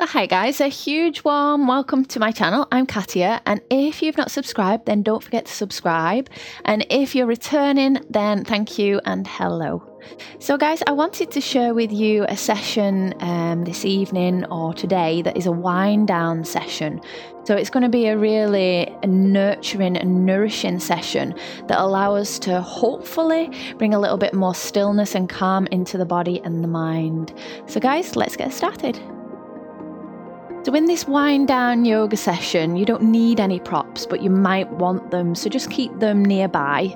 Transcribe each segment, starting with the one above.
Hi guys, a huge warm welcome to my channel. I'm Katia, and if you've not subscribed, then don't forget to subscribe. And if you're returning, then thank you and hello. So, guys, I wanted to share with you a session um, this evening or today that is a wind down session. So, it's going to be a really nurturing and nourishing session that allows us to hopefully bring a little bit more stillness and calm into the body and the mind. So, guys, let's get started. So, in this wind down yoga session, you don't need any props, but you might want them, so just keep them nearby.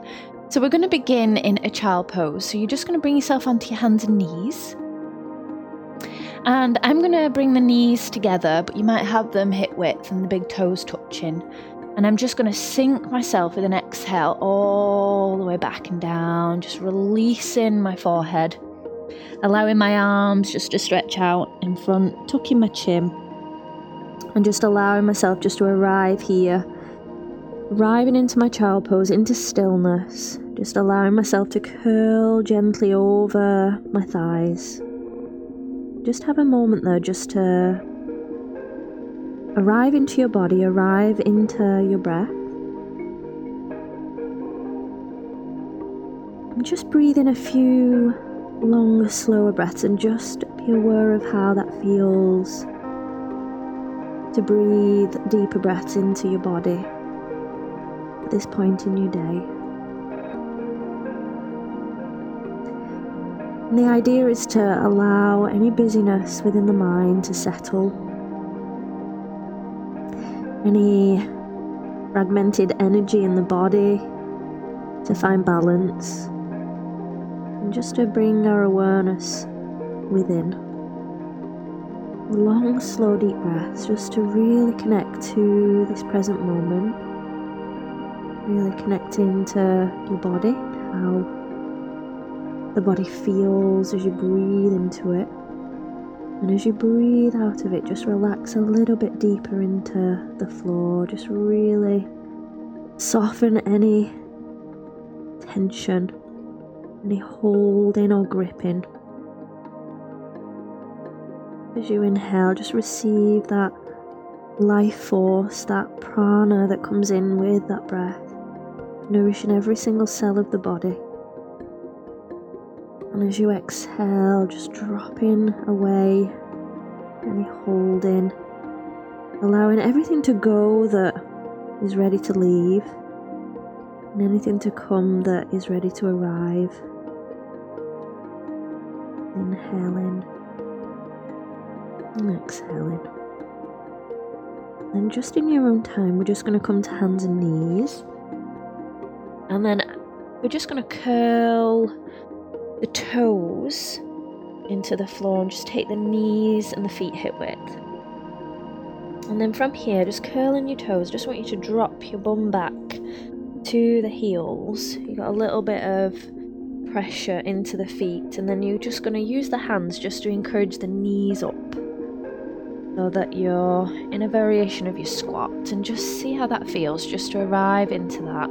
So, we're going to begin in a child pose. So, you're just going to bring yourself onto your hands and knees. And I'm going to bring the knees together, but you might have them hip width and the big toes touching. And I'm just going to sink myself with an exhale all the way back and down, just releasing my forehead, allowing my arms just to stretch out in front, tucking my chin and just allowing myself just to arrive here, arriving into my child pose, into stillness, just allowing myself to curl gently over my thighs. Just have a moment though, just to arrive into your body, arrive into your breath. And just breathe in a few longer, slower breaths and just be aware of how that feels to breathe deeper breaths into your body at this point in your day. And the idea is to allow any busyness within the mind to settle, any fragmented energy in the body to find balance, and just to bring our awareness within long, slow, deep breaths just to really connect to this present moment. Really connecting to your body, how the body feels as you breathe into it. And as you breathe out of it, just relax a little bit deeper into the floor. Just really soften any tension, any holding or gripping. As you inhale, just receive that life force, that prana that comes in with that breath, nourishing every single cell of the body. And as you exhale, just dropping away any holding, allowing everything to go that is ready to leave, and anything to come that is ready to arrive. Inhaling and exhaling. And just in your own time, we're just going to come to hands and knees. And then we're just going to curl the toes into the floor and just take the knees and the feet hip width. And then from here, just curling your toes. Just want you to drop your bum back to the heels. You got a little bit of pressure into the feet, and then you're just going to use the hands just to encourage the knees up so that you're in a variation of your squat and just see how that feels just to arrive into that.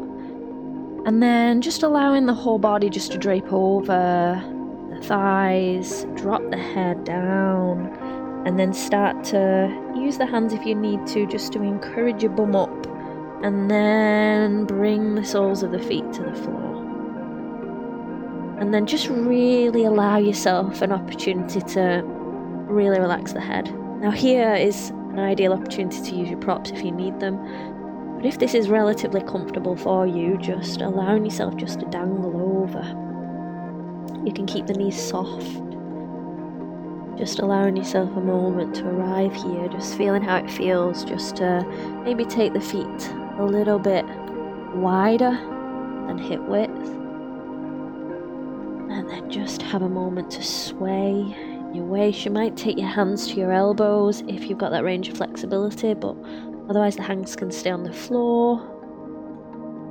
And then just allowing the whole body just to drape over the thighs, drop the head down, and then start to use the hands if you need to just to encourage your bum up, and then bring the soles of the feet to the floor. And then just really allow yourself an opportunity to really relax the head. Now, here is an ideal opportunity to use your props if you need them. But if this is relatively comfortable for you, just allowing yourself just to dangle over. You can keep the knees soft. Just allowing yourself a moment to arrive here, just feeling how it feels, just to maybe take the feet a little bit wider than hip width. And then just have a moment to sway your waist. You might take your hands to your elbows if you've got that range of flexibility, but otherwise the hands can stay on the floor.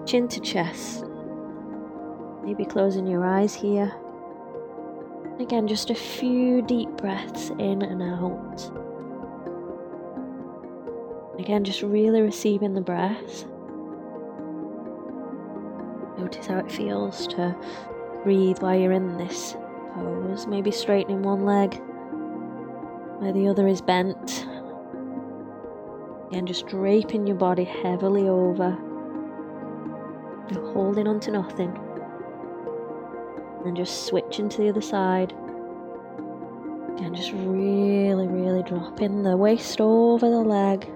Chin to chest. Maybe closing your eyes here. Again, just a few deep breaths in and out. Again, just really receiving the breath. Notice how it feels to breathe while you're in this pose, maybe straightening one leg where the other is bent, Again, just draping your body heavily over. holding on to nothing. And just switching to the other side. Again, just really, really dropping the waist over the leg.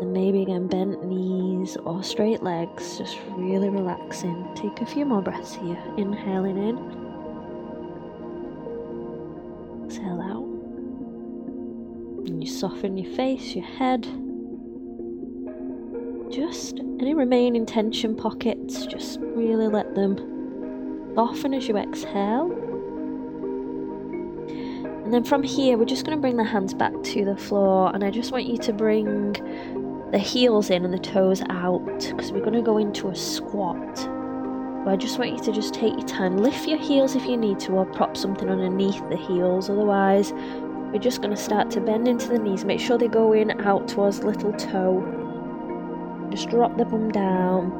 And maybe again, bent knees or straight legs, just really relaxing. Take a few more breaths here. Inhaling in. Exhale out. And you soften your face, your head. Just any remaining tension pockets, just really let them soften as you exhale. And then from here, we're just going to bring the hands back to the floor, and I just want you to bring the heels in and the toes out because we're going to go into a squat. I just want you to just take your time. Lift your heels if you need to, or prop something underneath the heels. Otherwise, we're just going to start to bend into the knees. Make sure they go in out towards little toe. Just drop the bum down.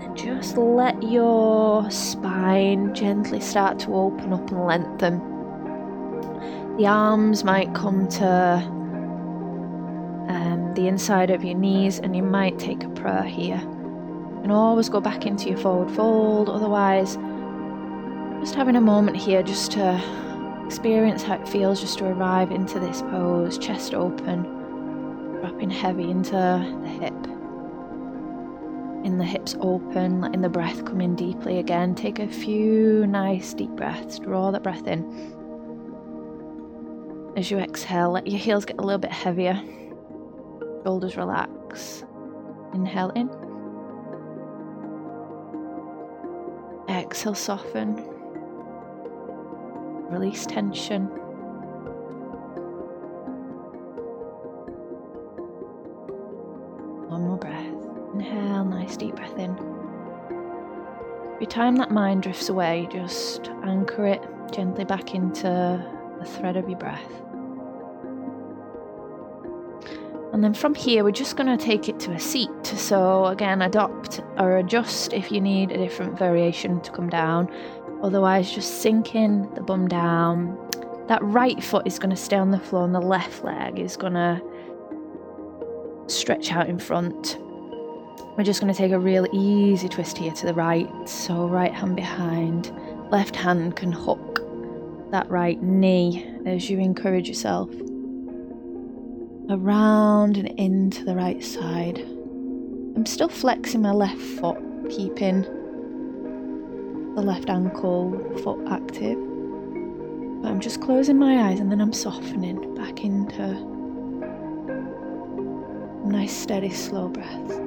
And just let your spine gently start to open up and lengthen. The arms might come to um, the inside of your knees, and you might take a prayer here. And always go back into your forward fold, otherwise, just having a moment here just to experience how it feels just to arrive into this pose, chest open, dropping heavy into the hip. In the hips open, letting the breath come in deeply again. Take a few nice deep breaths, draw that breath in. As you exhale, let your heels get a little bit heavier. Shoulders relax. Inhale in. Exhale, soften. Release tension. One more breath. Inhale, nice deep breath in. Every time that mind drifts away, just anchor it gently back into the thread of your breath. And then from here, we're just going to take it to a seat. So, again, adopt or adjust if you need a different variation to come down. Otherwise, just sinking the bum down. That right foot is going to stay on the floor, and the left leg is going to stretch out in front. We're just going to take a real easy twist here to the right. So, right hand behind, left hand can hook that right knee as you encourage yourself around and into the right side. I'm still flexing my left foot, keeping the left ankle foot active. But I'm just closing my eyes and then I'm softening back into nice, steady, slow breaths.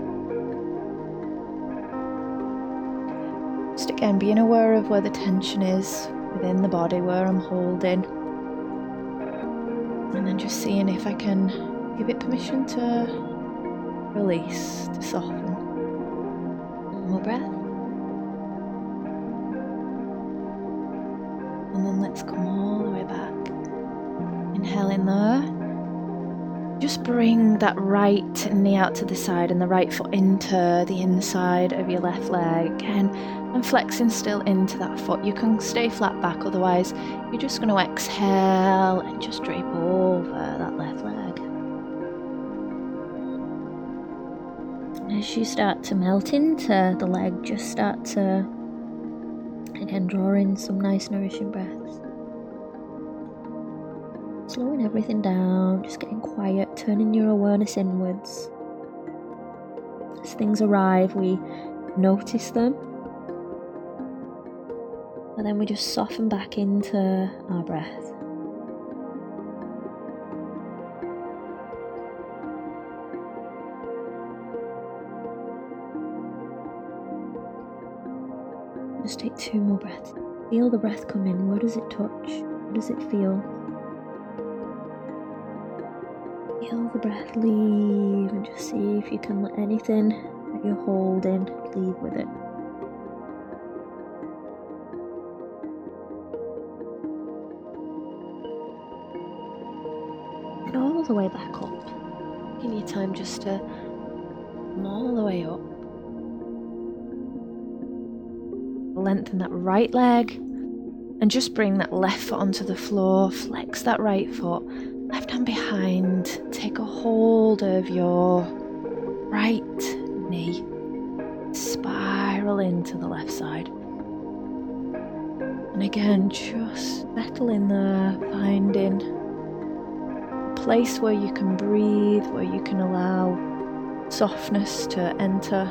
Just again being aware of where the tension is within the body, where I'm holding. Just seeing if I can Give it permission to release, to soften. more breath. And then let's come all the way back. Inhale in there. Just bring that right knee out to the side and the right foot into the inside of your left leg and, and flexing still into that foot. You can stay flat back, otherwise, you're just going to exhale and just drape over that left leg. as you start to melt into the leg, just start to again draw in some nice nourishing breaths. Slowing everything down, just getting quiet, turning your awareness inwards. As things arrive, we notice them. And then we just soften back into our breath. Just take two more breaths. Feel the breath come in. Where does it touch? Where does it feel? The breath leave and just see if you can let anything that you're holding leave with it. And all the way back up. Give you time just to come all the way up. lengthen that right leg and just bring that left foot onto the floor. Flex that right foot, left hand behind, take a hold of your right knee, spiral into the left side. And again, just settle in there, finding a place where you can breathe, where you can allow softness to enter.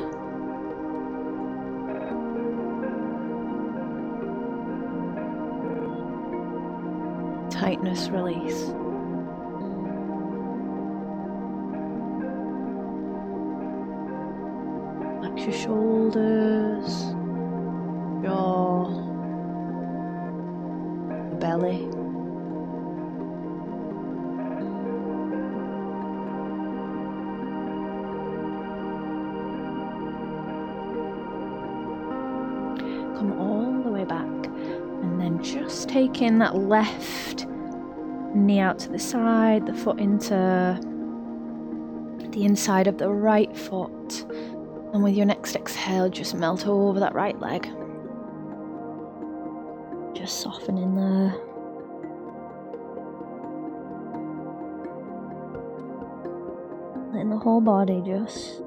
Tightness release. Your shoulders, your belly. Come all the way back, and then just take in that left knee out to the side, the foot into the inside of the right foot. And with your next exhale, just melt over that right leg. Just soften in there. Letting the whole body just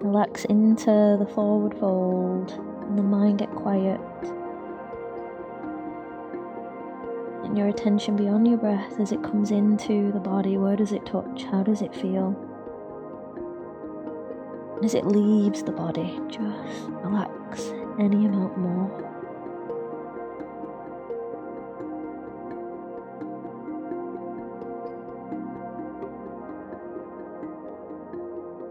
relax into the forward fold and the mind get quiet. And your attention beyond your breath as it comes into the body. Where does it touch? How does it feel? As it leaves the body, just relax any amount more.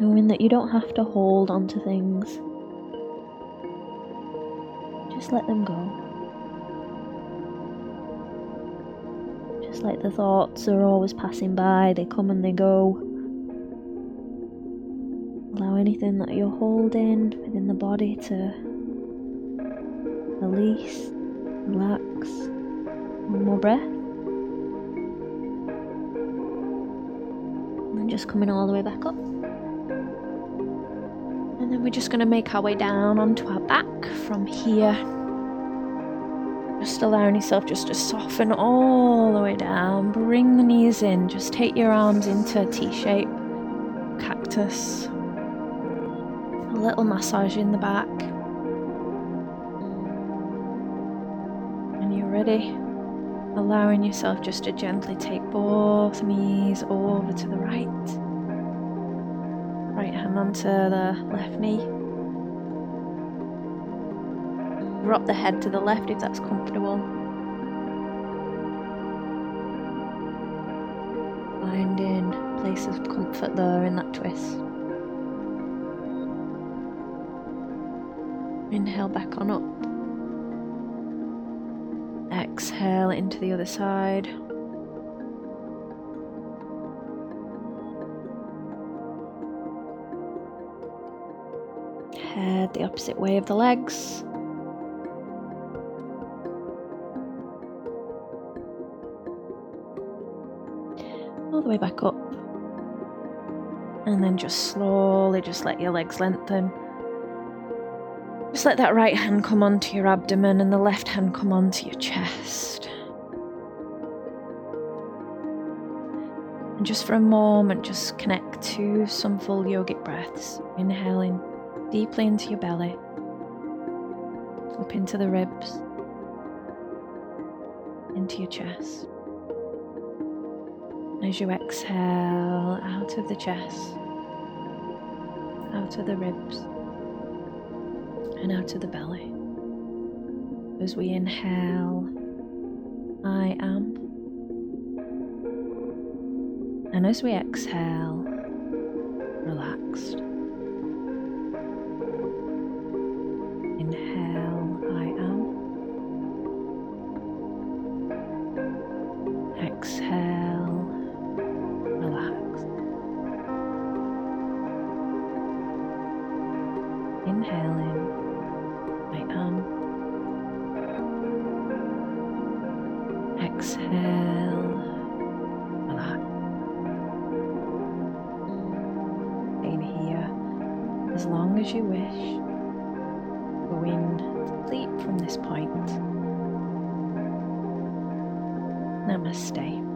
Knowing that you don't have to hold on to things, just let them go. Just like the thoughts are always passing by, they come and they go. Anything that you're holding within the body to release, relax. One more breath. And just coming all the way back up. And then we're just going to make our way down onto our back from here. Just allowing yourself just to soften all the way down. Bring the knees in. Just take your arms into T shape, cactus. Little massage in the back. Mm. And you're ready. Allowing yourself just to gently take both knees over to the right. Right hand onto the left knee. Drop the head to the left if that's comfortable. Finding place of comfort there in that twist. Inhale back on up. Exhale into the other side. Head the opposite way of the legs. All the way back up. And then just slowly just let your legs lengthen. Just let that right hand come onto your abdomen and the left hand come onto your chest. And just for a moment, just connect to some full yogic breaths. Inhaling deeply into your belly, up into the ribs, into your chest. As you exhale out of the chest, out of the ribs, and out of the belly. As we inhale, I am. And as we exhale, relaxed. Inhale, I am. Exhale, relax. Inhaling, I am. Um. Exhale, relax. In here, as long as you wish, going to sleep from this point. Namaste.